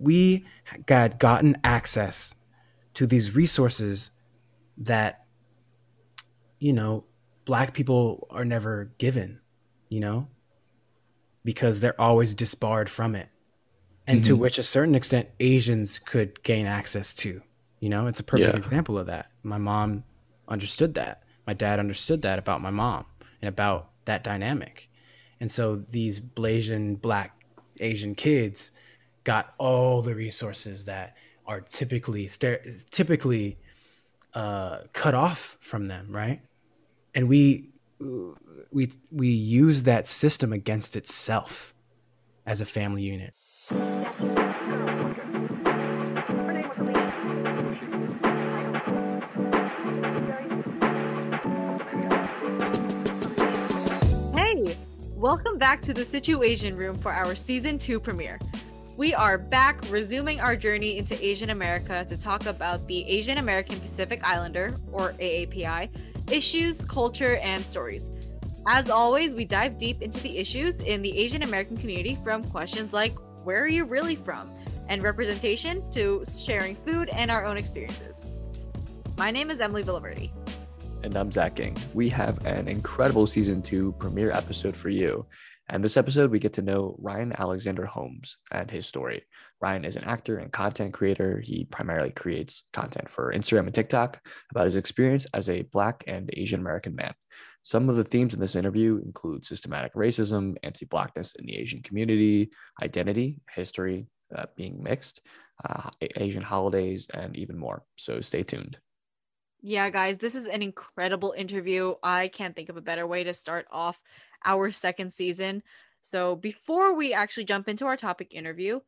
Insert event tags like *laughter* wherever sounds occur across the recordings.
we got gotten access to these resources that you know black people are never given you know because they're always disbarred from it. And mm-hmm. to which a certain extent asians could gain access to you know? It's a perfect yeah. example of that. My mom understood that. My dad understood that about my mom and about that dynamic. And so these blasian black asian kids got all the resources that are typically typically uh, cut off from them, right? And we we we use that system against itself as a family unit. Hey, welcome back to the SituAsian Room for our season 2 premiere. We are back, resuming our journey into Asian America to talk about the Asian American Pacific Islander, or AAPI, issues, culture, and stories. As always, we dive deep into the issues in the Asian American community from questions like where are you really from? and representation to sharing food and our own experiences. My name is Emilie Villaverde. And I'm Zach Ng. We have an incredible season two premiere episode for you. And this episode, we get to know Ryan Alexander Holmes and his story. Ryan is an actor and content creator. He primarily creates content for Instagram and TikTok about his experience as a Black and Asian American man. Some of the themes in this interview include systematic racism, anti Blackness in the Asian community, identity, history, uh, being mixed, uh, Asian holidays, and even more. So stay tuned. Yeah, guys, this is an incredible interview. I can't think of a better way to start off our second season. So, before we actually jump into our topic interview,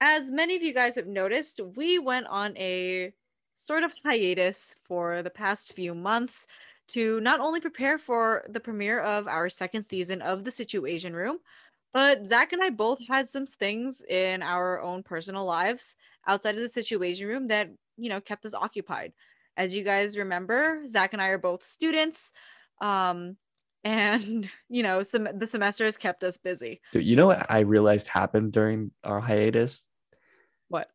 as many of you guys have noticed, we went on a sort of hiatus for the past few months to not only prepare for the premiere of our second season of The SituAsian Room, but Zach and I both had some things in our own personal lives outside of the SituAsian Room that, you know, kept us occupied. As you guys remember, Zach and I are both students. Um, and *laughs* you know some the semester has kept us busy. Dude, you know what i realized happened during our hiatus? What?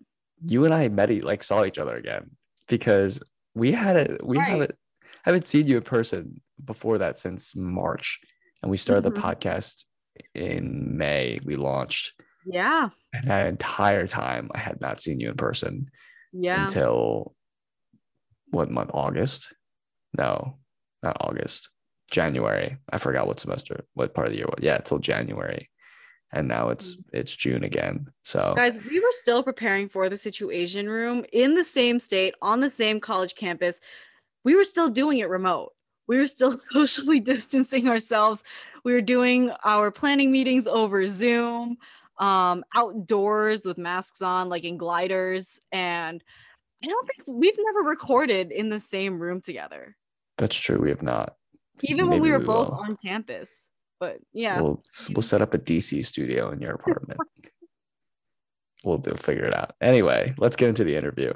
You and i met like saw each other again because we had it we right. haven't haven't seen you in person before that since march and we started mm-hmm. the podcast in may we launched. Yeah. And that entire time i had not seen you in person yeah. until what month august? No not august January. I forgot what semester, what part of the year was. Yeah, till January. And now it's mm-hmm. it's June again. So guys, we were still preparing for the SituAsian Room in the same state on the same college campus. We were still doing it remote. We were still *laughs* socially distancing ourselves. We were doing our planning meetings over Zoom, um, outdoors with masks on, like in gliders. And I don't think we've never recorded in the same room together. That's true. We have not even when we were we both will. on campus. But yeah, we'll we'll set up a DC studio in your apartment. *laughs* we'll do figure it out. Anyway, let's get into the interview.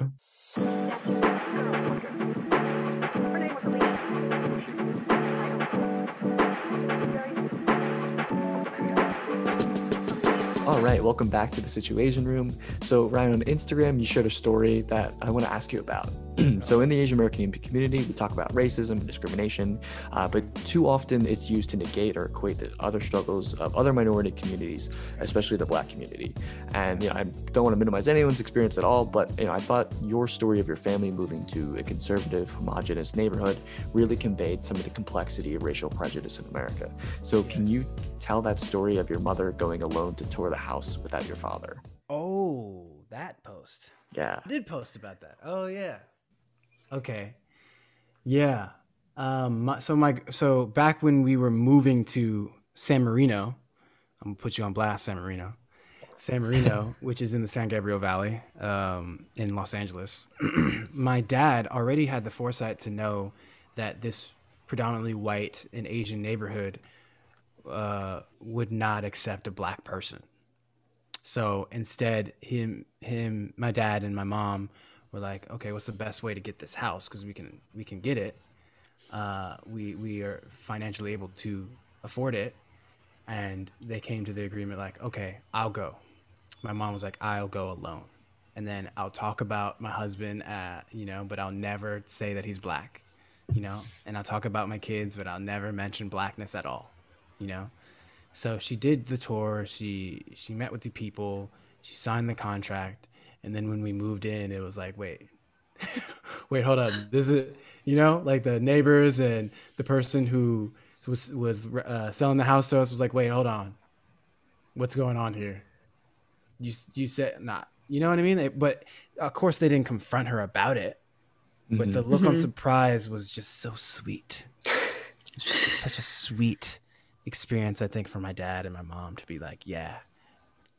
All right, welcome back to the SituAsian Room. So, Ryan, on Instagram, you shared a story that I want to ask you about. *clears throat* so in the Asian American community, we talk about racism and discrimination, uh, but too often it's used to negate or equate the other struggles of other minority communities, especially the Black community. And you know, I don't want to minimize anyone's experience at all, but you know, I thought your story of your family moving to a conservative, homogenous neighborhood really conveyed some of the complexity of racial prejudice in America. So can you tell that story of your mother going alone to tour the house without your father? Oh, that post. Yeah. I did post about that. Oh yeah. Okay. Yeah. Um. My, so my so back when we were moving to San Marino, I'm gonna put you on blast, San Marino. San Marino, *laughs* which is in the San Gabriel Valley, um, in Los Angeles. *clears throat* my dad already had the foresight to know that this predominantly white and Asian neighborhood uh, would not accept a black person. So instead, him, him, my dad, and my mom we're like, okay, what's the best way to get this house? Because we can we can get it. Uh, we we are financially able to afford it, and they came to the agreement like, okay, I'll go. my mom was like, I'll go alone. And then I'll talk about my husband, uh, you know, but I'll never say that he's black, you know, and I'll talk about my kids, but I'll never mention blackness at all, you know. So she did the tour. She she met with the people. She signed the contract, and then when we moved in, it was like, wait, *laughs* wait, hold up. This is you know, like the neighbors and the person who was was uh, selling the house to us was like, wait, hold on, what's going on here? You you said not, you know what I mean? But of course, they didn't confront her about it. But mm-hmm. the look mm-hmm. on surprise was just so sweet. It's just such a sweet experience, I think, for my dad and my mom to be like, yeah,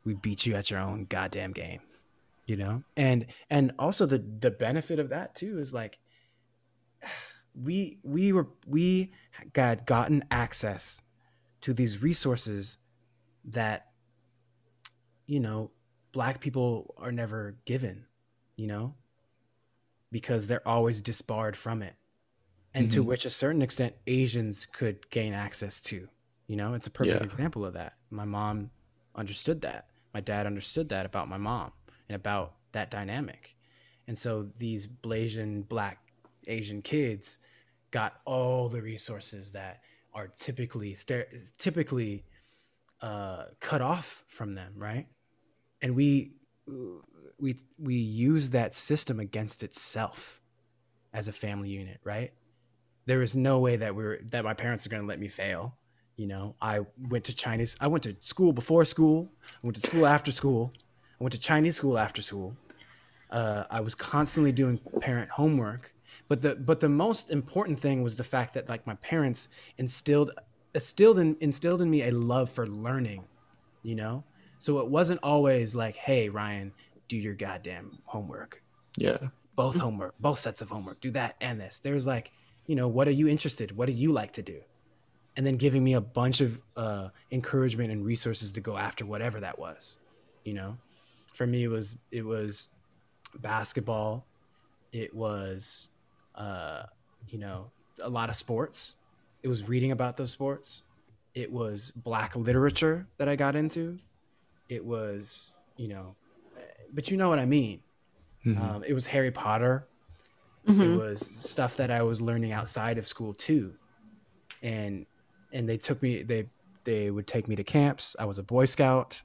we beat you at your own goddamn game, you know? And, and also the, the benefit of that too is like, *sighs* we, we were, we got gotten access to these resources that, you know, black people are never given, you know, because they're always disbarred from it. And mm-hmm. to which a certain extent Asians could gain access to you know, it's a perfect yeah. example of that. My mom understood that. My dad understood that about my mom and about that dynamic. And so these Blasian black Asian kids got all the resources that are typically typically uh, cut off from them, right? And we we we use that system against itself as a family unit, right? There is no way that we're that my parents are going to let me fail you know, I went to Chinese. I went to school before school. I went to school after school. I went to Chinese school after school. Uh, I was constantly doing parent homework. But the but the most important thing was the fact that like my parents instilled instilled in instilled in me a love for learning, you know. So it wasn't always like, hey Ryan, do your goddamn homework. Yeah. Both homework, both sets of homework. Do that and this. There's like, you know, what are you interested? What do you like to do? and then giving me a bunch of uh, encouragement and resources to go after whatever that was you know for me it was it was basketball. It was uh, you know a lot of sports. It was reading about those sports. It was black literature that i got into. It was you know but you know what i mean. Mm-hmm. um, it was harry potter. Mm-hmm. it was stuff that i was learning outside of school too. And and they took me they they would take me to camps. I was a boy scout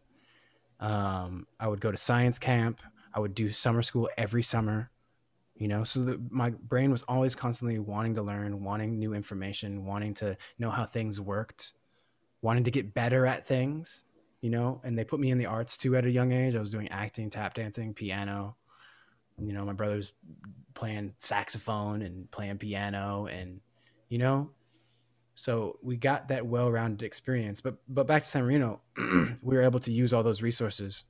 um, i would go to science camp. I would do summer school every summer you know? So the, my brain was always constantly wanting to learn wanting new information wanting to know how things worked wanting to get better at things you know? And they put me in the arts too at a young age. I was doing acting tap dancing piano. You know my brother's playing saxophone and playing piano and you know so we got that well-rounded experience. But but back to San Marino, *clears throat* we were able to use all those resources.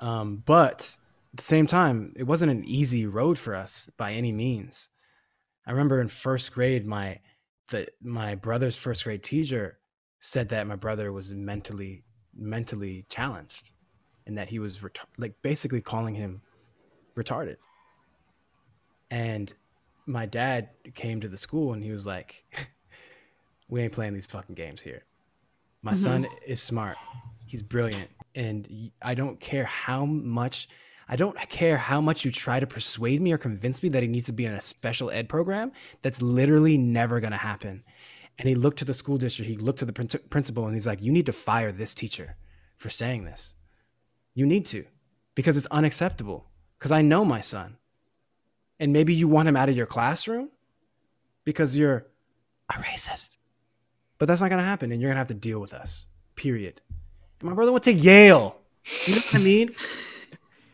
Um, but at the same time, it wasn't an easy road for us by any means. I remember in first grade, my the my brother's first grade teacher said that my brother was mentally mentally challenged, and that he was ret- like basically calling him retarded. And my dad came to the school and he was like, *laughs* we ain't playing these fucking games here. My mm-hmm. son is smart. He's brilliant. And I don't care how much I don't care how much you try to persuade me or convince me that he needs to be in a special ed program. That's literally never going to happen. And he looked to the school district, he looked to the principal, and he's like, You need to fire this teacher for saying this. You need to, because it's unacceptable. Because I know my son. And maybe you want him out of your classroom because you're a racist. But that's not going to happen, and you're going to have to deal with us. Period. And my brother went to Yale. You know what I mean?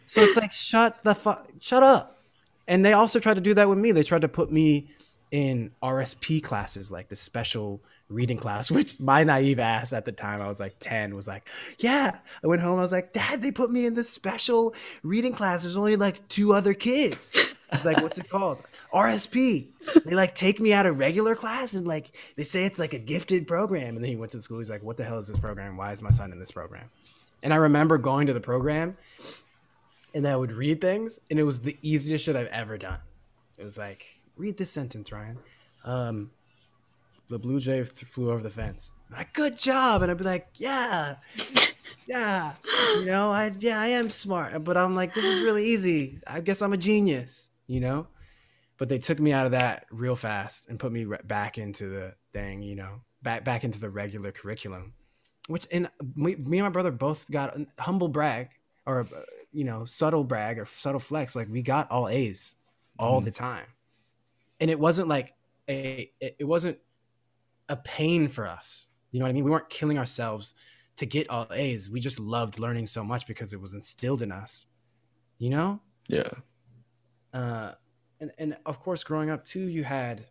So it's like, shut the fuck, shut up. And they also tried to do that with me. They tried to put me in RSP classes, like the special reading class, *laughs* which my naive ass at the time, I was like 10, was like, yeah. I went home, I was like, Dad, they put me in this special reading class. There's only like two other kids. Like, what's it called? RSP. They like take me out of regular class and like they say it's like a gifted program. And then he went to school. He's like, what the hell is this program? Why is my son in this program? And I remember going to the program and I would read things and it was the easiest shit I've ever done. It was like, read this sentence, Ryan. Um, the blue jay flew over the fence. I'm like, good job, and I'd be like, yeah. yeah, you know, I yeah, I am smart, but I'm like, this is really easy. I guess I'm a genius, you know. But they took me out of that real fast and put me back into the thing, you know, back back into the regular curriculum, which and me, me and my brother both got humble brag or uh, you know subtle brag or subtle flex, like we got all A's all Mhm. the time, and it wasn't like a it wasn't a pain for us. You know what I mean? We weren't killing ourselves to get all A's. We just loved learning so much because it was instilled in us. You know? Yeah. Uh and, and of course growing up too, you had,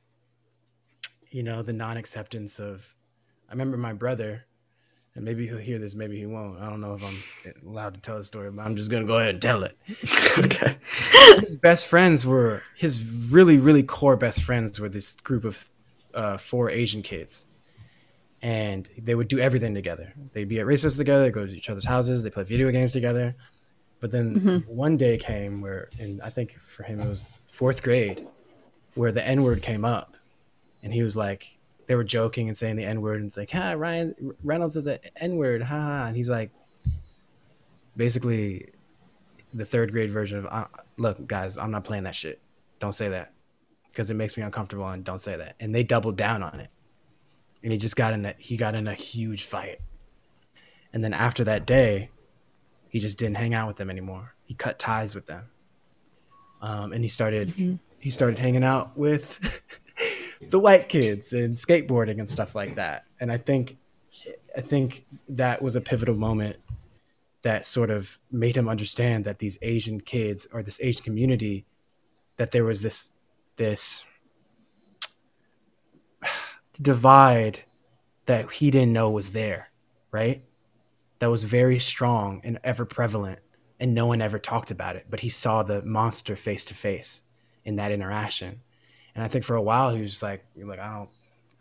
you know, the non acceptance of I remember my brother, and maybe he'll hear this, maybe he won't. I don't know if I'm allowed to tell the story, but I'm just gonna go ahead and tell it. *laughs* okay. his best friends were his really really core best friends were this group of uh, four asian kids and they would do everything together they'd be at races together go to each other's houses they play video games together but then Mhm. one day came where and i think for him it was fourth grade where the n-word came up. And he was like they were joking and saying the n-word and it's like ha ryan reynolds is an n-word ha ha. And he's like basically the third grade version of uh, look guys i'm not playing that shit. Don't say that because it makes me uncomfortable and don't say that. And they doubled down on it. And he just got in a he got in a huge fight. And then after that day he just didn't hang out with them anymore. He cut ties with them. Um, and he started he started hanging out with *laughs* the white kids and skateboarding and stuff like that. And i think i think that was a pivotal moment that sort of made him understand that these Asian kids or this Asian community, that there was this this *sighs* divide that he didn't know was there, right? That was very strong and ever prevalent, and no one ever talked about it. But he saw the monster face to face in that interaction, and I think for a while he was like, "You're like, I don't,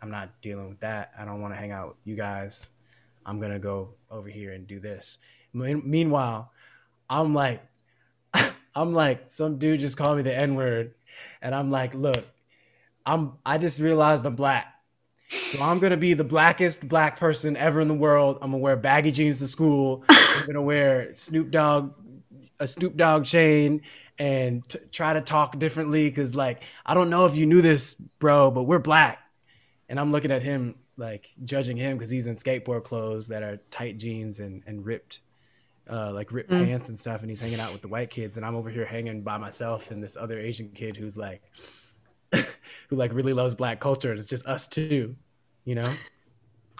I'm not dealing with that. I don't want to hang out with you guys. I'm gonna go over here and do this." Mean- Meanwhile, I'm like, *laughs* I'm like, some dude just called me the N word, and I'm like, look, I'm, I just realized I'm black, so I'm gonna be the blackest black person ever in the world. I'm gonna wear baggy jeans to school. *laughs* I'm gonna wear Snoop Dogg, a Snoop Dogg chain, and t- try to talk differently because, like, I don't know if you knew this, bro, but we're black, and I'm looking at him like judging him because he's in skateboard clothes that are tight jeans and and ripped uh, like ripped Mm. pants and stuff, and he's hanging out with the white kids, and I'm over here hanging by myself, and this other Asian kid who's like, *laughs* who like really loves black culture, it's just us two, you know.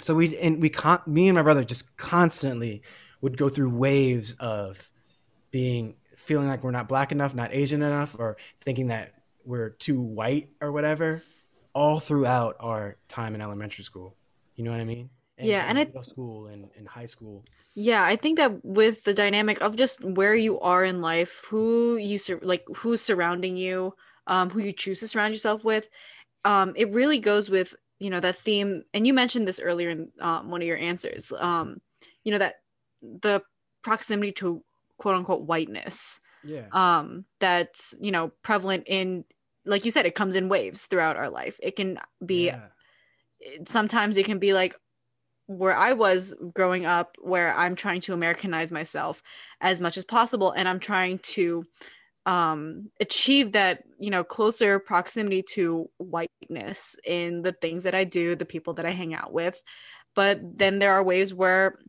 So we and we con- me and my brother just constantly would go through waves of being feeling like we're not black enough, not Asian enough, or thinking that we're too white or whatever, all throughout our time in elementary school. You know what I mean? Yeah, and I- middle school and, and high school. Yeah, I think that with the dynamic of just where you are in life, who you sur- like, who's surrounding you, um, who you choose to surround yourself with, um, it really goes with you know that theme. And you mentioned this earlier in um, one of your answers. Um, you know that the proximity to quote unquote whiteness, Yeah. um, that's you know prevalent in, like you said, it comes in waves throughout our life. It can be yeah. sometimes it can be like where I was growing up, where I'm trying to Americanize myself as much as possible, and I'm trying to um achieve that you know closer proximity to whiteness in the things that I do, the people that I hang out with. But then there are ways where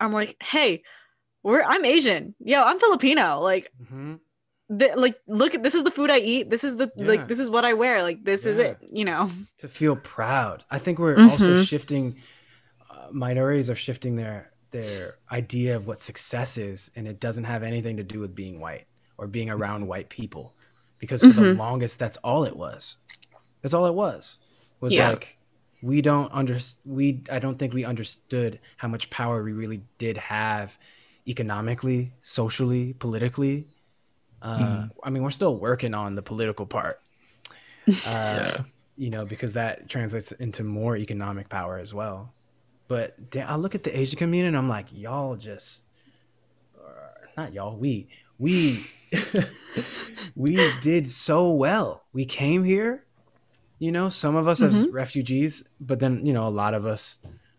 I'm like, hey, we're I'm Asian, yo, I'm Filipino, like hmm th- like look at this is the food I eat, this is the Yeah. like this is what I wear, like this is it, you know. To feel proud. I think we're also Mhm. shifting. Uh, minorities are shifting their their idea of what success is, and it doesn't have anything to do with being white or being around white people, because for the Mhm. longest, that's all it was. That's all it was. Was Yeah. like we don't under we. I don't think we understood how much power we really did have, economically, socially, politically. Uh, I mean, we're still working on the political part. *laughs* Uh, Yeah. you know, because that translates into more economic power as well. But da- I look at the Asian community and I'm like, y'all just, uh, not y'all, we, we, *laughs* we did so well. We came here, you know, some of us as refugees, but then, you know, a lot of us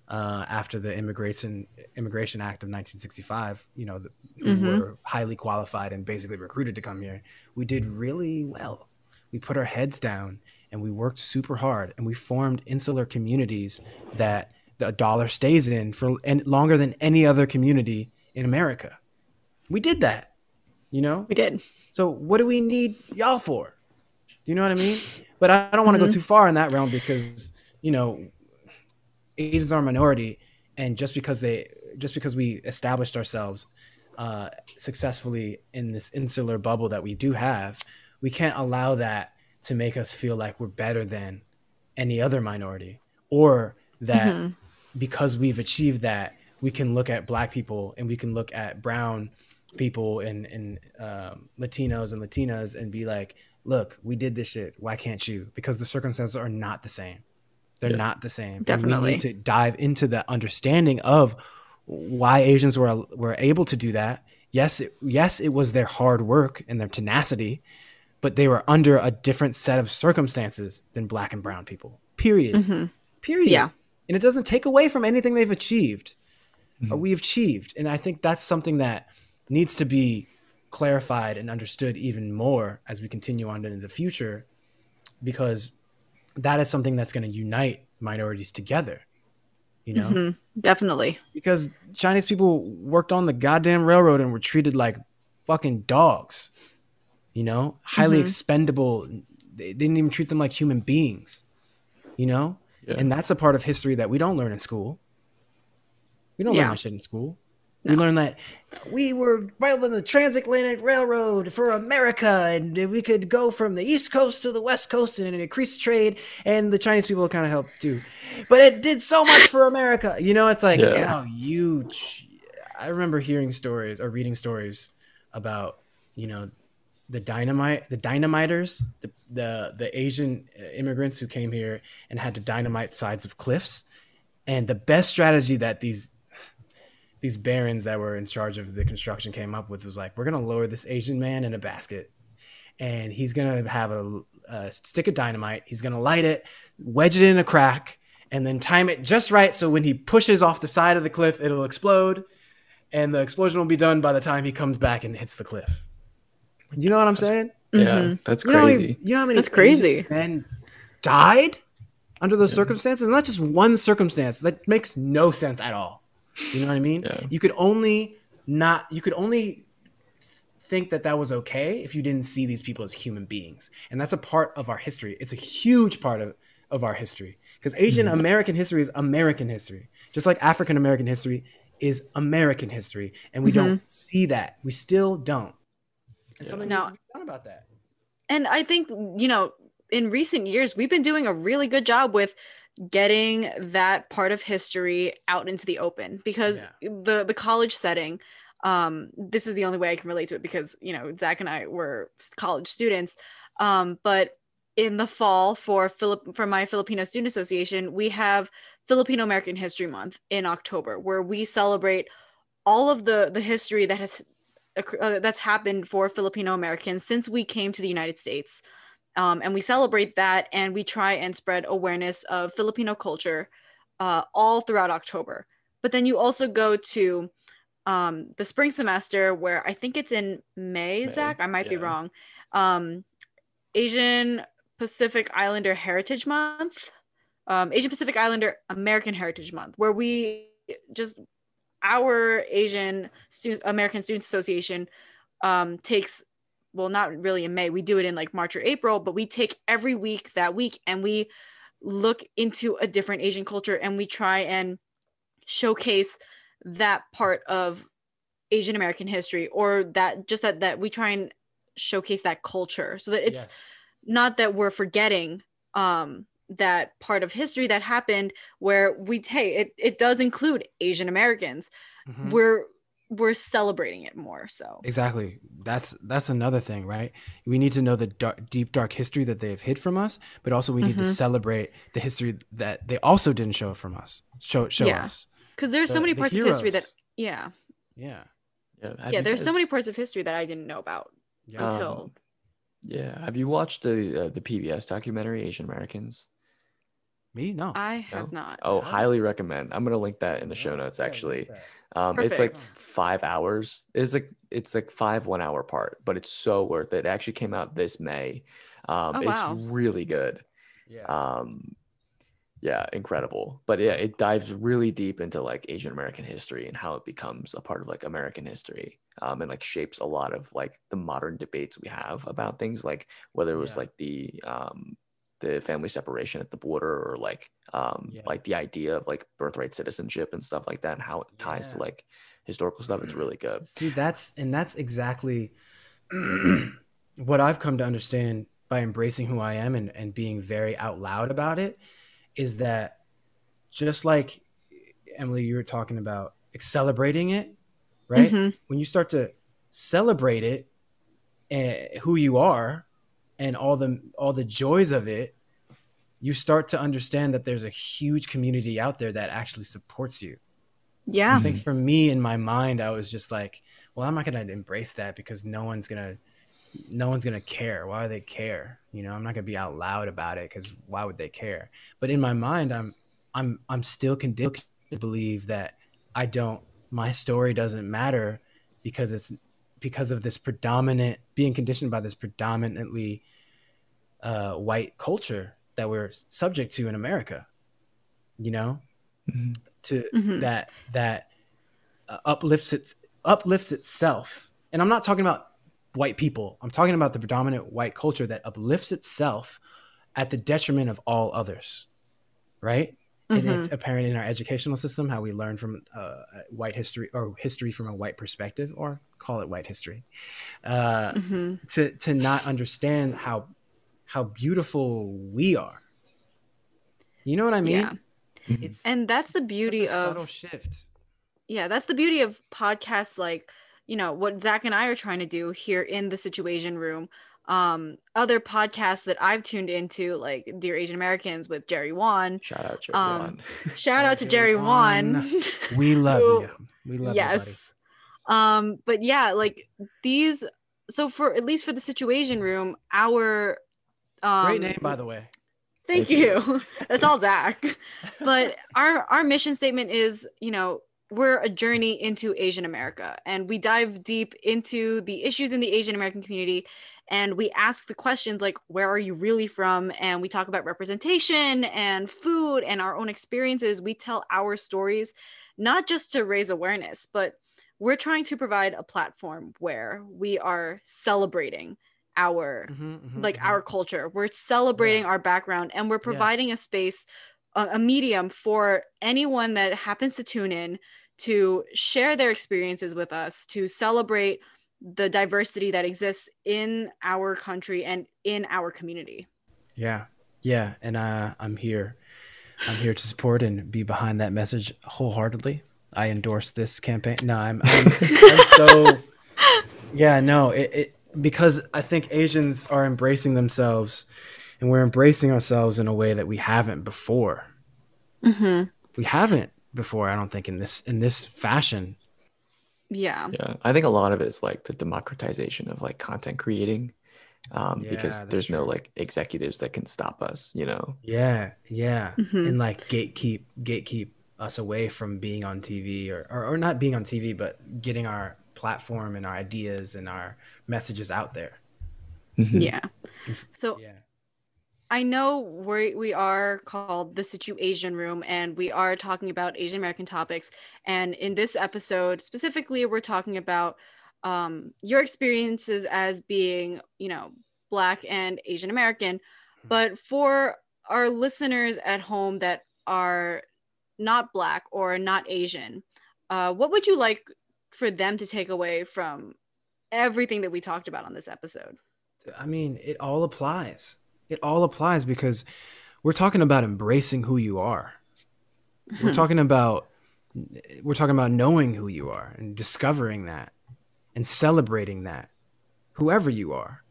uh, after the Immigration Immigration Act of 1965, you know, the, Mhm. were highly qualified and basically recruited to come here, we did really well. We put our heads down and we worked super hard and we formed insular communities that the dollar stays in for and longer than any other community in America. We did that, you know. We did. So what do we need y'all for? Do you know what I mean? But I, don't want to Mhm. go too far in that realm because you know Asians are a minority, and just because they just because we established ourselves uh, successfully in this insular bubble that we do have, we can't allow that to make us feel like we're better than any other minority, or that Mhm. because we've achieved that, we can look at black people and we can look at brown people and and um, Latinos and Latinas and be like, look, we did this shit. Why can't you? Because the circumstances are not the same. They're Yeah. not the same. And Definitely. we need to dive into the understanding of why Asians were were able to do that. Yes, it, yes, it was their hard work and their tenacity, but they were under a different set of circumstances than black and brown people. Period. Mhm. Period. Yeah. And it doesn't take away from anything they've achieved or Mhm. we've achieved. And I think that's something that needs to be clarified and understood even more as we continue on into the future, because that is something that's going to unite minorities together. You know, Mhm. Definitely. because Chinese people worked on the goddamn railroad and were treated like fucking dogs. You know, highly Mhm. expendable. They didn't even treat them like human beings. You know, Yeah. and that's a part of history that we don't learn in school. We don't learn that shit in school. We learned that we were building the transatlantic railroad for America, and we could go from the east coast to the west coast, and it increased trade. And the Chinese people kind of helped too, but it did so much for America. You know, it's like Yeah. no, you. I remember hearing stories or reading stories about you know the dynamite the dynamiters the the, the asian uh, immigrants who came here and had to dynamite sides of cliffs and the best strategy that these these barons that were in charge of the construction came up with was like we're going to lower this asian man in a basket and he's going to have a, a stick of dynamite he's going to light it wedge it in a crack and then time it just right so when he pushes off the side of the cliff it'll explode and the explosion will be done by the time he comes back and hits the cliff you know what i'm saying yeah, Mhm. that's you know, how many- crazy. you know how many That's crazy. Asian men died under those circumstances? Not just one circumstance. That makes no sense at all. You know what I mean? Yeah. You could only not. You could only think that that was okay if you didn't see these people as human beings, and that's a part of our history. It's a huge part of of our history because Asian Mm-hmm. American history is American history, just like African American history is American history, and we Mm-hmm. don't see that. We still don't. And Yeah. something No. needs to be done about that. And I think, you know, in recent years, we've been doing a really good job with getting that part of history out into the open because the the college setting um this is the only way i can relate to it because you know zach and i were college students um but in the fall for Philip for my filipino student association we have filipino american history month in october where we celebrate all of the the history that has uh, that's happened for filipino americans since we came to the united states um, and we celebrate that and we try and spread awareness of filipino culture uh, all throughout october. But then you also go to um, the spring semester where i think it's in may, May, zach i might be wrong um, asian pacific islander heritage month um, asian pacific islander american heritage month where we just our asian students american students association um, takes well not really in may we do it in like march or april but we take every week that week and we look into a different asian culture and we try and showcase that part of asian american history or that just that that we try and showcase that culture so that it's Yes. not that we're forgetting um that part of history that happened where we hey it, it does include asian americans Mhm. we're we're celebrating it more so Exactly. That's that's another thing, right? We need to know the dark, deep dark history that they've hid from us, but also we need to Mhm. celebrate the history that they also didn't show from us. Show show Yeah. us. because there's so many the parts of history that yeah Yeah. Yeah, yeah you there's so many parts of history that i didn't know about Yeah. until Um, Yeah, have you watched the uh, the PBS documentary Asian Americans? Me? No. I have not. Oh, highly recommend. I'm gonna link that in the show notes yeah, actually. Love Um, it's like five hours. It's like it's like five one hour part, but it's so worth it. It actually came out this May. Um, Oh, it's wow. really good. Yeah. Um, yeah, incredible. But yeah, it dives really deep into like Asian American history and how it becomes a part of like American history. Um, and like shapes a lot of like the modern debates we have about things like whether it was Yeah. like the um the family separation at the border or like um Yeah. like the idea of like birthright citizenship and stuff like that and how it ties to like historical stuff. It's really good. See, that's and that's exactly *clears throat* what I've come to understand by embracing who I am and, and being very out loud about it is that just like Emilie, you were talking about celebrating it, right? Mhm. When you start to celebrate it and who you are and all the all the joys of it, you start to understand that there's a huge community out there that actually supports you. Yeah. I think for me in my mind, I was just like, well, I'm not gonna embrace that because no one's gonna, no one's gonna care. Why do they care? You know, I'm not gonna be out loud about it because why would they care? But in my mind, I'm, I'm, I'm still conditioned to believe that I don't, my story doesn't matter because it's because of this predominant being conditioned by this predominantly uh, white culture that we're subject to in America. You know, Mhm. to Mhm. that that uh, uplifts it uplifts itself and i'm not talking about white people i'm talking about the predominant white culture that uplifts itself at the detriment of all others right and it's Mhm. apparent in our educational system how we learn from uh, white history or history from a white perspective or call it white history uh, Mhm. to to not understand how how beautiful we are you know what i mean Yeah. Mhm. it's And that's the such a beauty subtle of shift yeah, that's the beauty of podcasts like, you know, what Zach and I are trying to do here in the SituAsian Room. Um, other podcasts that I've tuned into, like Dear Asian Americans with Jerry Won. Shout out Jerry Um, Won. *laughs* Shout out to Jerry Jerry Won. Won. *laughs* we love who- you we love you yes. Um, but yeah, like these so for at least for the SituAsian Room, our um Great name, by the way. Thank Thank you. you. *laughs* That's all Zach. *laughs* But our our mission statement is, you know, we're a journey into Asian America and we dive deep into the issues in the Asian American community and we ask the questions like where are you really from and we talk about representation and food and our own experiences. We tell our stories not just to raise awareness, but we're trying to provide a platform where we are celebrating our Mhm, mhm, like mhm. our culture we're celebrating our background and we're providing a space a, a medium for anyone that happens to tune in to share their experiences with us to celebrate the diversity that exists in our country and in our community Yeah, yeah, and uh, I'm here. I'm here to support and be behind that message wholeheartedly. I endorse this campaign. No, I'm, I'm, I'm so. *laughs* Yeah, no, it, it because I think Asians are embracing themselves, and we're embracing ourselves in a way that we haven't before. mm-hmm. We haven't before. I don't think in this in this fashion. yeah Yeah, I think a lot of it is like the democratization of like content creating, um, Yeah, because that's there's no like executives that can stop us. You know. Yeah, yeah, Mhm. and like gatekeep gatekeep us away from being on TV or, or or not being on TV, but getting our platform and our ideas and our messages out there. Mhm. yeah so Yeah, I know we we are called the SituAsian Room, and we are talking about Asian American topics. And in this episode specifically, we're talking about um, your experiences as being, you know, Black and Asian American. But for our listeners at home that are not Black or not Asian, uh, what would you like for them to take away from everything that we talked about on this episode? I mean, it all applies. It all applies because we're talking about embracing who you are. We're Hmm. talking about we're talking about knowing who you are and discovering that and celebrating that, whoever you are.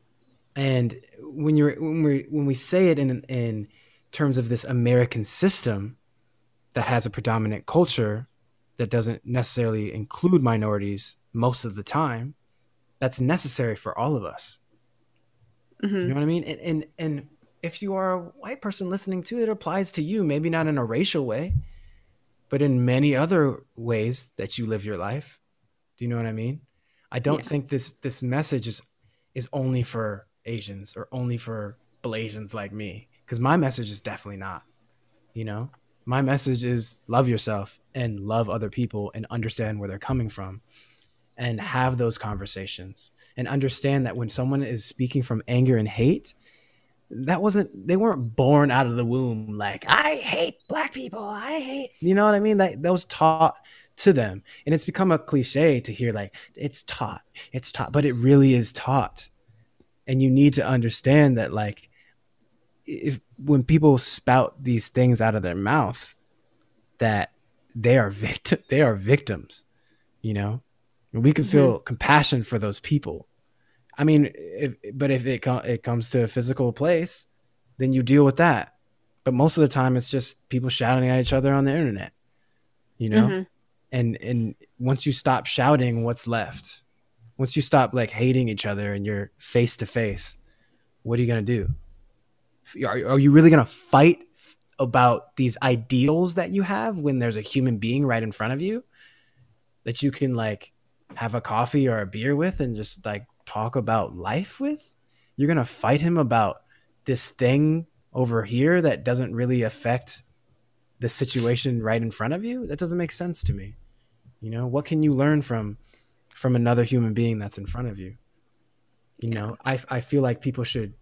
And when you're when we when we say it in in terms of this American system that has a predominant culture that doesn't necessarily include minorities most of the time, that's necessary for all of us. Mhm. You know what I mean? And and, and if you are a white person listening to it, it applies to you. Maybe not in a racial way, but in many other ways that you live your life. Do you know what I mean? I don't yeah. think this this message is is only for Asians or only for Blasians like me because my message is definitely not. You know, my message is love yourself and love other people and understand where they're coming from and have those conversations and understand that when someone is speaking from anger and hate that wasn't they weren't born out of the womb like i hate black people. I hate you know what i mean? That that was taught to them. And it's become a cliche to hear like it's taught. It's taught. But it really is taught. And you need to understand that like if when people spout these things out of their mouth that they are victim *laughs* they are victims you know and we can feel mm-hmm. compassion for those people I mean, if, but if it com- it comes to a physical place, then you deal with that. But most of the time, it's just people shouting at each other on the internet, you know. Mm-hmm. And and once you stop shouting, what's left? Once you stop like hating each other and you're face to face, what are you gonna do? Are, are you really gonna fight about these ideals that you have when there's a human being right in front of you that you can like have a coffee or a beer with and just like talk about life with, you're going to fight him about this thing over here that doesn't really affect the situation right in front of you? That doesn't make sense to me. You know, what can you learn from from another human being that's in front of you? You yeah. know, I I feel like people should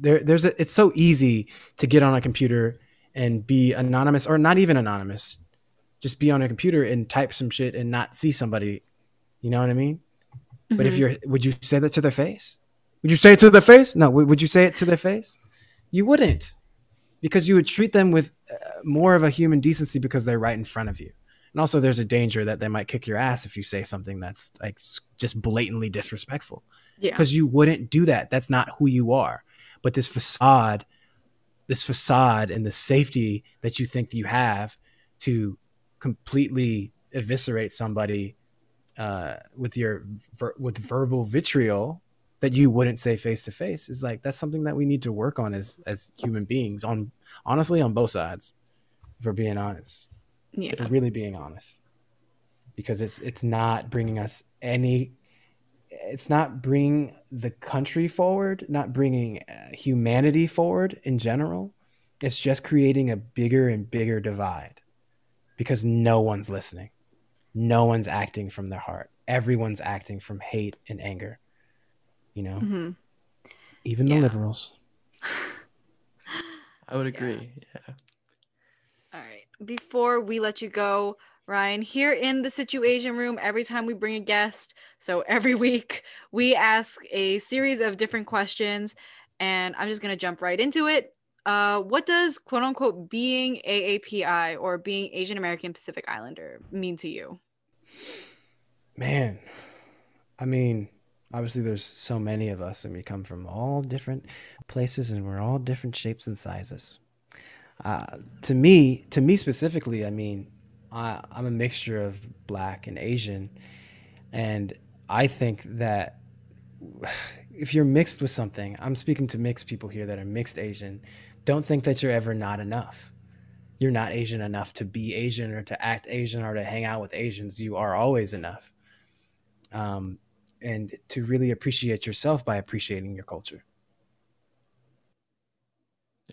there there's a, it's so easy to get on a computer and be anonymous or not even anonymous. Just be on a computer and type some shit and not see somebody. You know what I mean? Mm-hmm. But if mm-hmm. you're, would you say that to their face? Would you say it to their face? No. Would you say it to their face? You wouldn't, because you would treat them with uh, more of a human decency because they're right in front of you. And also, there's a danger that they might kick your ass if you say something that's like just blatantly disrespectful. Yeah. Because you wouldn't do that. That's not who you are. But this facade, this facade and the safety that you think you have to completely eviscerate somebody uh, with your ver- with verbal vitriol that you wouldn't say face to face is like that's something that we need to work on as as human beings on honestly on both sides for being honest. Yeah. for really being honest. Because it's it's not bringing us any it's not bringing the country forward not bringing uh, humanity forward in general it's just creating a bigger and bigger divide because no one's listening no one's acting from their heart. Everyone's acting from hate and anger. You know, mm-hmm. even yeah. the liberals. *laughs* I would agree. Yeah. yeah. All right. Before we let you go, Ryan, here in the SituAsian Room, every time we bring a guest, so every *laughs* week, we ask a series of different questions. And I'm just going to jump right into it. Uh, what does quote unquote being AAPI or being Asian American Pacific Islander mean to you? Man, I mean, obviously there's so many of us and we come from all different places and we're all different shapes and sizes. Uh, to me, to me specifically, I mean, I, I'm a mixture of black and Asian, and I think that *sighs* if you're mixed with something, I'm speaking to mixed people here that are mixed Asian. Don't think that you're ever not enough you're not Asian enough to be Asian or to act Asian or to hang out with Asians. You are always enough. Um, and to really appreciate yourself by appreciating your culture.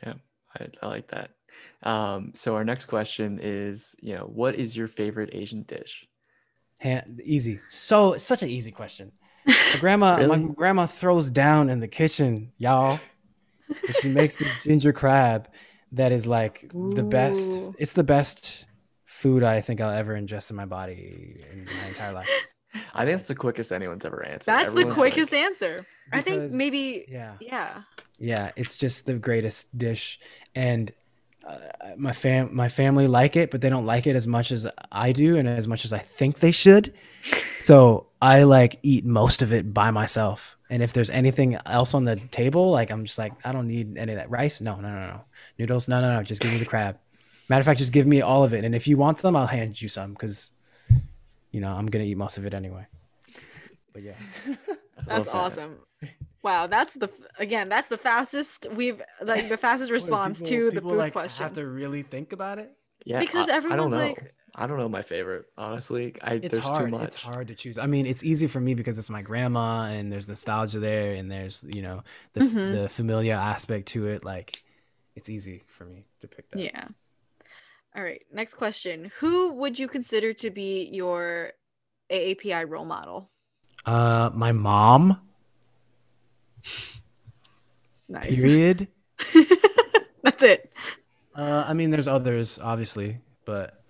Yeah, I, I like that. Um, so our next question is, you know, what is your favorite Asian dish? Hand, easy. So such an easy question. My *laughs* grandma, really? my grandma throws down in the kitchen, y'all. she makes this ginger crab that is like Ooh. the best. It's the best food I think I'll ever ingest in my body in my entire life. I think that's the quickest anyone's ever answered. That's Everyone's the quickest like, answer. I think maybe. Yeah. Yeah. Yeah, it's just the greatest dish, and uh, my fam my family like it, but they don't like it as much as I do, and as much as I think they should. So I like eat most of it by myself. And if there's anything else on the table, like I'm just like I don't need any of that rice. No, no, no, no noodles. No, no, no. Just give me the crab. Matter of fact, just give me all of it. And if you want some, I'll hand you some because, you know, I'm gonna eat most of it anyway. But yeah, *laughs* that's awesome. Wow, that's the again, that's the fastest we've like the fastest response People- to the people, food like, question. Have to really think about it. Yeah, Because I, I don't everyone's know. like- I don't know my favorite. Honestly, I It's there's hard. too much. It's hard to choose. I mean, it's easy for me because it's my grandma, and there's nostalgia there, and there's you know the Mhm. the familiar aspect to it. Like, it's easy for me to pick that. Yeah. All right. Next question. Who would you consider to be your AAPI role model? Uh, my mom. Nice. Period. *laughs* That's it. Uh, I mean, there's others, obviously, but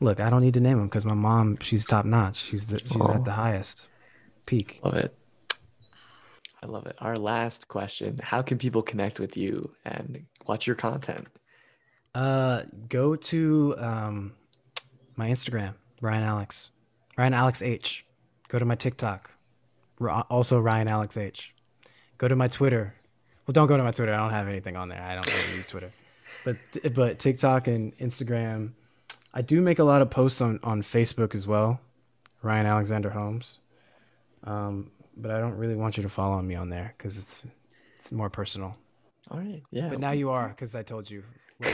look, I don't need to name them because my mom, she's top notch. She's the, she's Aw. at the highest peak. Love it. I love it. Our last question: How can people connect with you and watch your content? Uh, go to um, my Instagram, Ryan Alex, Ryan Alex H. Go to my TikTok, also Ryan Alex H. Go to my Twitter. Well, don't go to my Twitter. I don't have anything on there. I don't really use Twitter, but but TikTok and Instagram. I do make a lot of posts on on Facebook as well, Ryan Alexander Holmes. Um, but I don't really want you to follow me on there because it's it's more personal. All right. Yeah. But now you are because I told you. *laughs*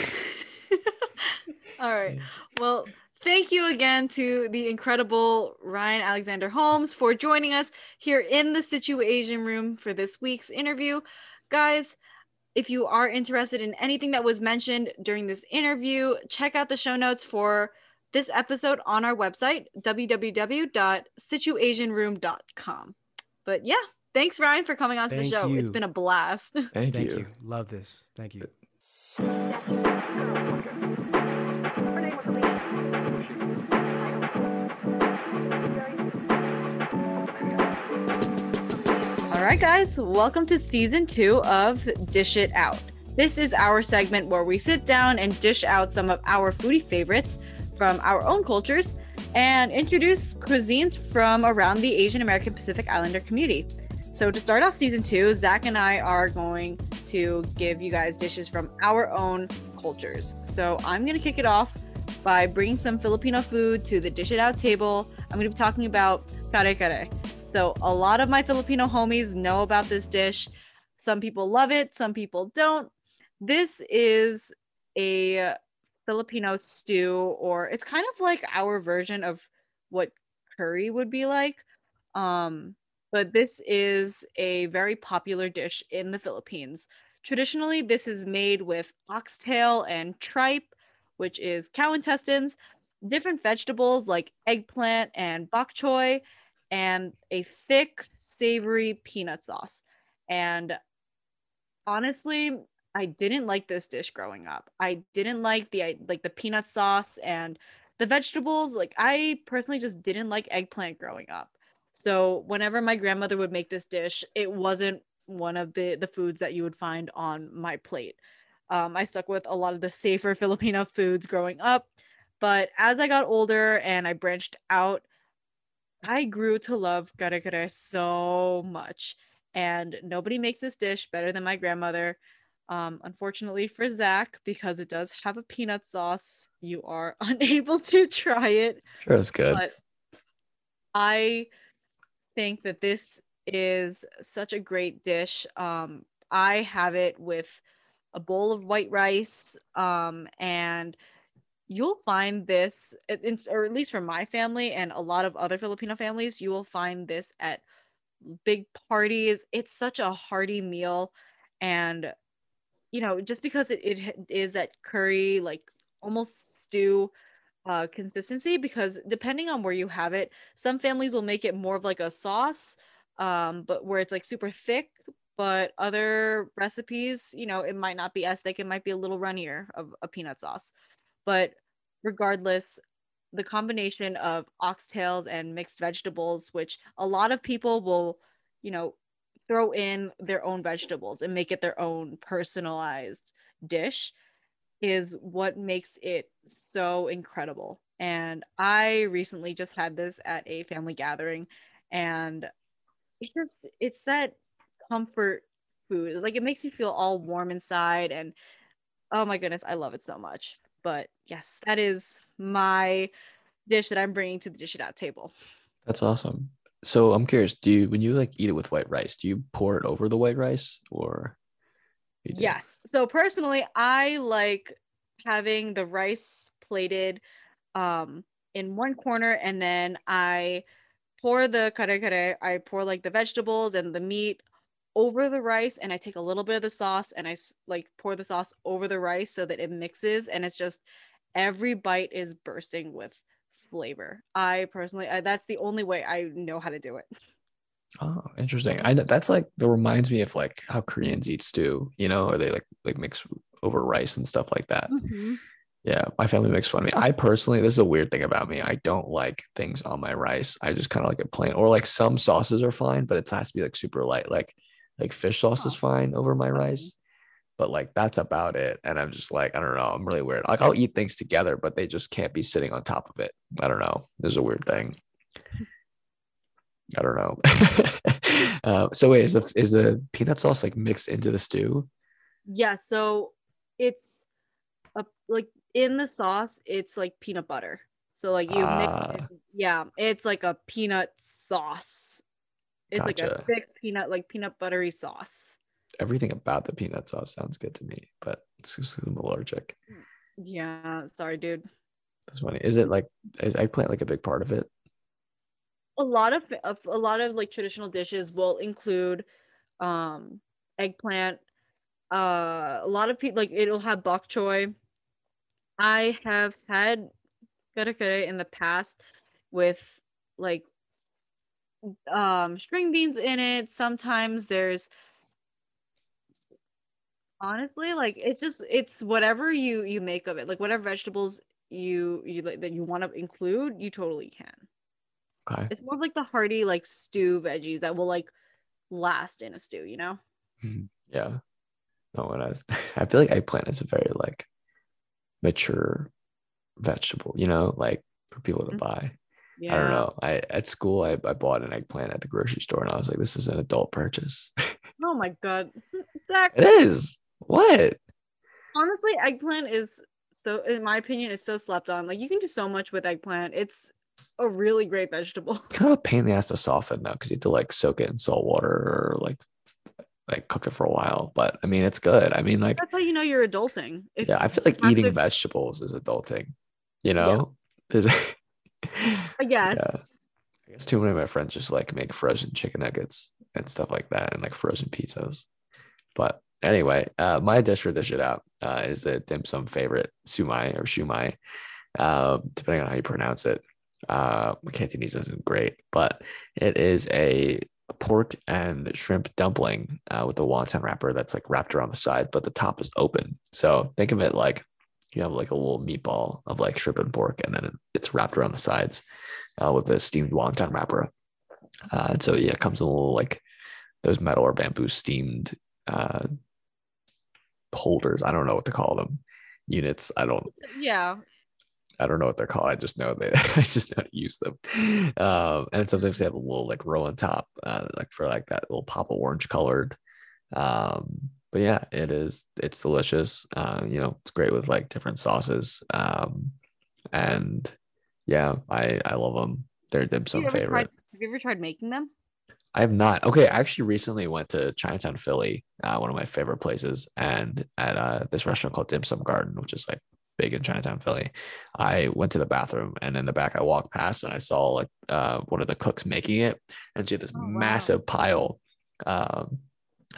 All right. Well, thank you again to the incredible Ryan Alexander Holmes for joining us here in the SituAsian Room for this week's interview. Guys, if you are interested in anything that was mentioned during this interview, check out the show notes for this episode on our website, www.situasianroom.com. But yeah, thanks, Ryan, for coming on to the Thank show. It's been a blast. Thank, Thank you. you. Love this. Thank you. Right, guys, welcome to season two of Dish It Out. This is our segment where we sit down and dish out some of our foodie favorites from our own cultures and introduce cuisines from around the Asian American Pacific Islander community. So, to start off season two, Zach and I are going to give you guys dishes from our own cultures. So, I'm going to kick it off by bringing some Filipino food to the Dish It Out table. I'm going to be talking about kare kare. So, a lot of my Filipino homies know about this dish. Some people love it, some people don't. This is a Filipino stew, or it's kind of like our version of what curry would be like. Um, but this is a very popular dish in the Philippines. Traditionally, this is made with oxtail and tripe, which is cow intestines, different vegetables like eggplant and bok choy, and a thick, savory peanut sauce. And honestly, I didn't like this dish growing up. I didn't like the like the peanut sauce and the vegetables. Like I personally just didn't like eggplant growing up. So whenever my grandmother would make this dish, it wasn't one of the the foods that you would find on my plate. Um, I stuck with a lot of the safer Filipino foods growing up, but as I got older and I branched out, I grew to love kare kare so much. And nobody makes this dish better than my grandmother. Um, unfortunately for Zach, because it does have a peanut sauce, you are *laughs* unable to try it. Sure, it's good. But I think that this is such a great dish. Um, I have it with a bowl of white rice, um, and you'll find this, or at least for my family and a lot of other Filipino families, you will find this at big parties. It's such a hearty meal, and you know, just because it, it is that curry, like almost stew uh, consistency, because depending on where you have it, some families will make it more of like a sauce, um, but where it's like super thick. But other recipes, you know, it might not be as thick. It might be a little runnier of a peanut sauce. But regardless, the combination of oxtails and mixed vegetables, which a lot of people will, you know, throw in their own vegetables and make it their own personalized dish is what makes it so incredible. And I recently just had this at a family gathering and it's just it's that comfort food. Like it makes you feel all warm inside and oh my goodness, I love it so much. But yes, that is my dish that I'm bringing to the dish it out table. That's awesome. So I'm curious, do you when you like eat it with white rice, do you pour it over the white rice or? Yes. So personally, I like having the rice plated um in one corner and then I pour the kare kare, I pour like the vegetables and the meat over the rice and I take a little bit of the sauce and I like pour the sauce over the rice so that it mixes and it's just every bite is bursting with flavor. I personally I, that's the only way I know how to do it. Oh, interesting. I know that's like that reminds me of like how Koreans eat stew, you know, or they like like mix over rice and stuff like that. Mm-hmm. Yeah, my family makes fun of me. I personally, this is a weird thing about me. I don't like things on my rice. I just kind of like it plain, or like some sauces are fine, but it has to be like super light. Like like fish sauce is Oh, fine over my rice, but like that's about it. And I'm just like, I don't know. I'm really weird. Like I'll eat things together, but they just can't be sitting on top of it. I don't know. There's a weird thing. I don't know. *laughs* uh, so wait, is the is the peanut sauce like mixed into the stew? Yeah, so it's a like in the sauce, it's like peanut butter. So like you mix it, Ah. yeah, it's like a peanut sauce. It's like a thick peanut, like peanut buttery sauce. Everything about the peanut sauce sounds good to me, but it's just 'cause I'm allergic. Yeah, sorry, dude. That's funny. Is it like is eggplant like a big part of it? A lot of, of a lot of like traditional dishes will include um eggplant. Uh, a lot of people like it'll have bok choy. I have had kare kare in the past with like um string beans in it. Sometimes there's honestly like it's just it's whatever you you make of it. Like whatever vegetables you you like that you want to include, you totally can. Okay. It's more of like the hearty like stew veggies that will like last in a stew, you know? Mhm. Yeah. No, when I was, *laughs* I feel like eggplant is a very like mature vegetable, you know, like for people to Mhm. buy. Yeah. I don't know. I at school I, I bought an eggplant at the grocery store and I was like, this is an adult purchase. *laughs* Oh my god. Zach, it is. What? honestly, eggplant is so in my opinion, it's so slept on. Like you can do so much with eggplant. It's a really great vegetable. kind of a pain in the ass to soften though, because you have to like soak it in salt water or like like cook it for a while. But I mean, it's good. I mean, like That's how you know you're adulting. If yeah, I feel like eating to- vegetables is adulting. You know, is *laughs* I guess. I guess too many of my friends just like make frozen chicken nuggets and stuff like that, and like frozen pizzas. But anyway, uh, my dish for dish it out uh, is a dim sum favorite, sumai or shumai, uh, depending on how you pronounce it. Uh, Cantonese isn't great, but it is a pork and shrimp dumpling uh, with a wonton wrapper that's like wrapped around the side, but the top is open. So think of it like you have like a little meatball of like shrimp and pork, and then it's wrapped around the sides uh, with a steamed wonton wrapper. Uh, and so yeah, it comes in a little like those metal or bamboo steamed uh, holders. I don't know what to call them. Units. I don't. Yeah. I don't know what they're called. I just know they. *laughs* I just know how to use them. Um, and sometimes they have a little like roe on top, uh, like for like that little pop of orange colored. Um, but yeah, it is. It's delicious. Uh, you know, it's great with like different sauces. Um, and yeah, I I love them. They're dim sum favorite. tried have you ever tried making them? I have not. Okay, I actually recently went to Chinatown, Philly, uh, one of my favorite places, and at uh, this restaurant called Dim Sum Garden, which is like big in Chinatown, Philly. I went to the bathroom, and in the back, I walked past, and I saw like uh, one of the cooks making it, and she had this Oh, wow. massive pile um,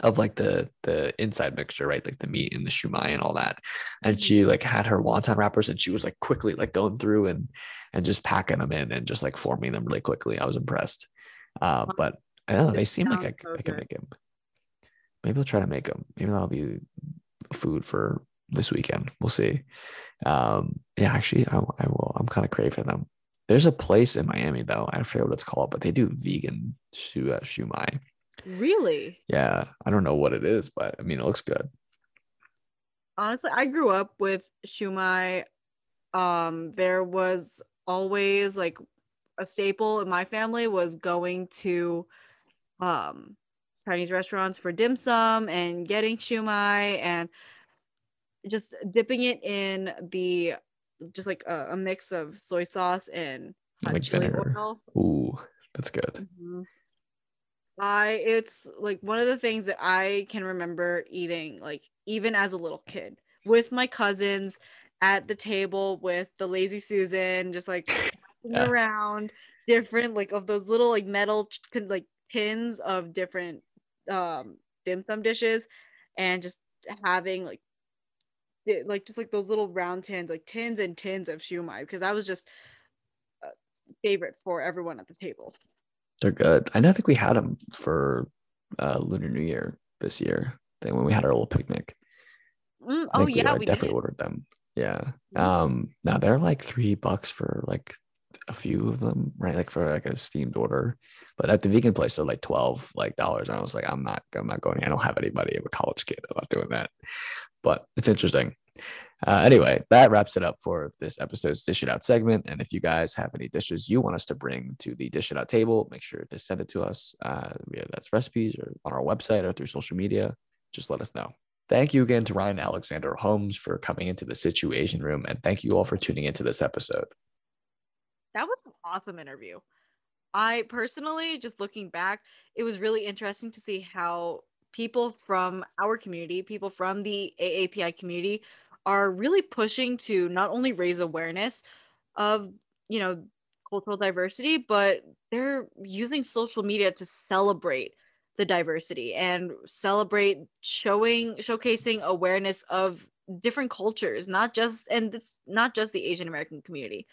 of like the the inside mixture, right, like the meat and the shumai and all that. And she like had her wonton wrappers, and she was like quickly like going through and and just packing them in and just like forming them really quickly. I was impressed. Uh, but I don't know. They seem like I, I can make them. Maybe I'll try to make them. Maybe that'll be food for this weekend. We'll see. Um, yeah, actually, I, I will. I'm kind of craving them. There's a place in Miami though. I forget what it's called, but they do vegan uh, shumai. Really? Yeah, I don't know what it is, but I mean, it looks good. honestly i grew up with shumai um there was always like a staple in my family was going to um chinese restaurants for dim sum and getting shumai and just dipping it in the just like a, a mix of soy sauce and hot Like chili vinegar. oil Ooh, That's good. Mhm. I it's like one of the things that I can remember eating like even as a little kid with my cousins at the table with the lazy Susan just like *laughs* passing Yeah. around different like of those little like metal like tins of different um dim sum dishes and just having like like just like those little round tins like tins and tins of shumai because I was just a favorite for everyone at the table. They're good. I know. I think we had them for uh, Lunar New Year this year. Then when we had our little picnic. Mm, oh we, yeah, uh, we definitely did. ordered them. Yeah. Mhm. Um. Now they're like three bucks for like a few of them, right? Like for like a steamed order. But at the vegan place, they're like twelve like dollars. And I was like, I'm not. I'm not going. I don't have anybody. I'm a college kid. I'm not doing that. But it's interesting. Uh, anyway, that wraps it up for this episode's Dish It Out segment. And if you guys have any dishes you want us to bring to the Dish It Out table, make sure to send it to us. Uh, that's recipes or on our website or through social media. Just let us know. Thank you again to Ryan Alexander Holmes for coming into the SituAsian Room. And thank you all for tuning into this episode. That was an awesome interview. I personally, just looking back, it was really interesting to see how people from our community, people from the AAPI community, are really pushing to not only raise awareness of, you know, cultural diversity, but they're using social media to celebrate the diversity and celebrate showing showcasing awareness of different cultures, not just and it's not just the Asian American community.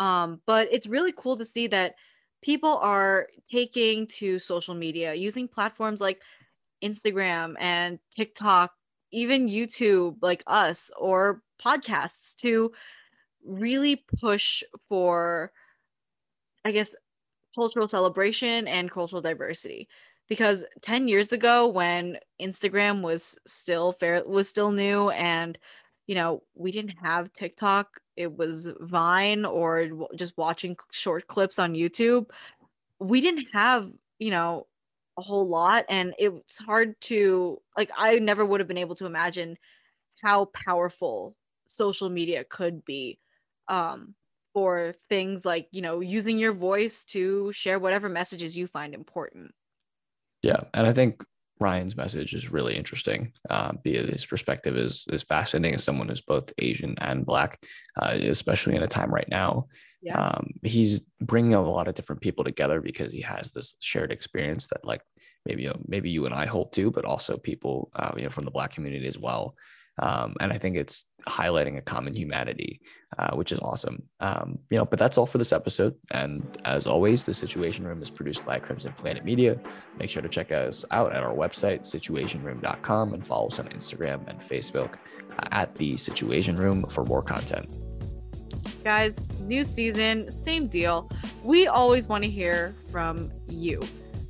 Um but it's really cool to see that people are taking to social media using platforms like instagram and tiktok even youtube like us or podcasts to really push for i guess cultural celebration and cultural diversity. Because 10 years ago when instagram was still fair was still new and you know we didn't have tiktok it was vine or just watching short clips on youtube we didn't have you know a whole lot and it's hard to like i never would have been able to imagine how powerful social media could be um for things like you know using your voice to share whatever messages you find important. Yeah, and I think Ryan's message is really interesting. Uh, his perspective is is fascinating as someone who's both Asian and Black, uh, especially in a time right now. Yeah. Um, he's bringing a lot of different people together because he has this shared experience that, like, maybe you know, maybe you and I hold to, but also people, uh, you know, from the Black community as well. Um, and I think it's highlighting a common humanity, uh, which is awesome. Um, you know, but that's all for this episode. And as always, the SituAsian Room is produced by Crimson Planet Media. Make sure to check us out at our website, situasianroom.com, and follow us on Instagram and Facebook at the SituAsian Room for more content. guys new season same deal we always want to hear from you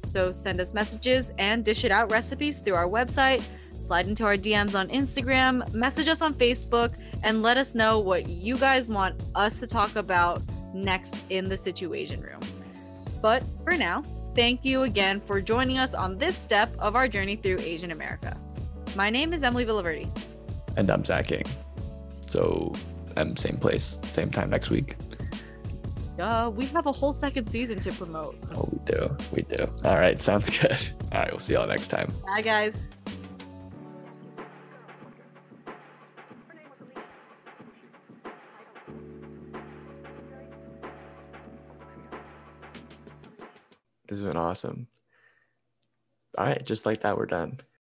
so send us messages and dish it out recipes through our website slide into our dms on instagram message us on facebook and let us know what you guys want us to talk about next in the situasian room but for now thank you again for joining us on this step of our journey through asian america my name is emilie villaverde And I'm Zach Ng. So, um, same place, same time next week. uh, we have a whole second season to promote Oh, we do. We do. All right. Sounds *laughs* good. All right. We'll see y'all next time. bye guys This has been awesome. All right. Just like that, we're done.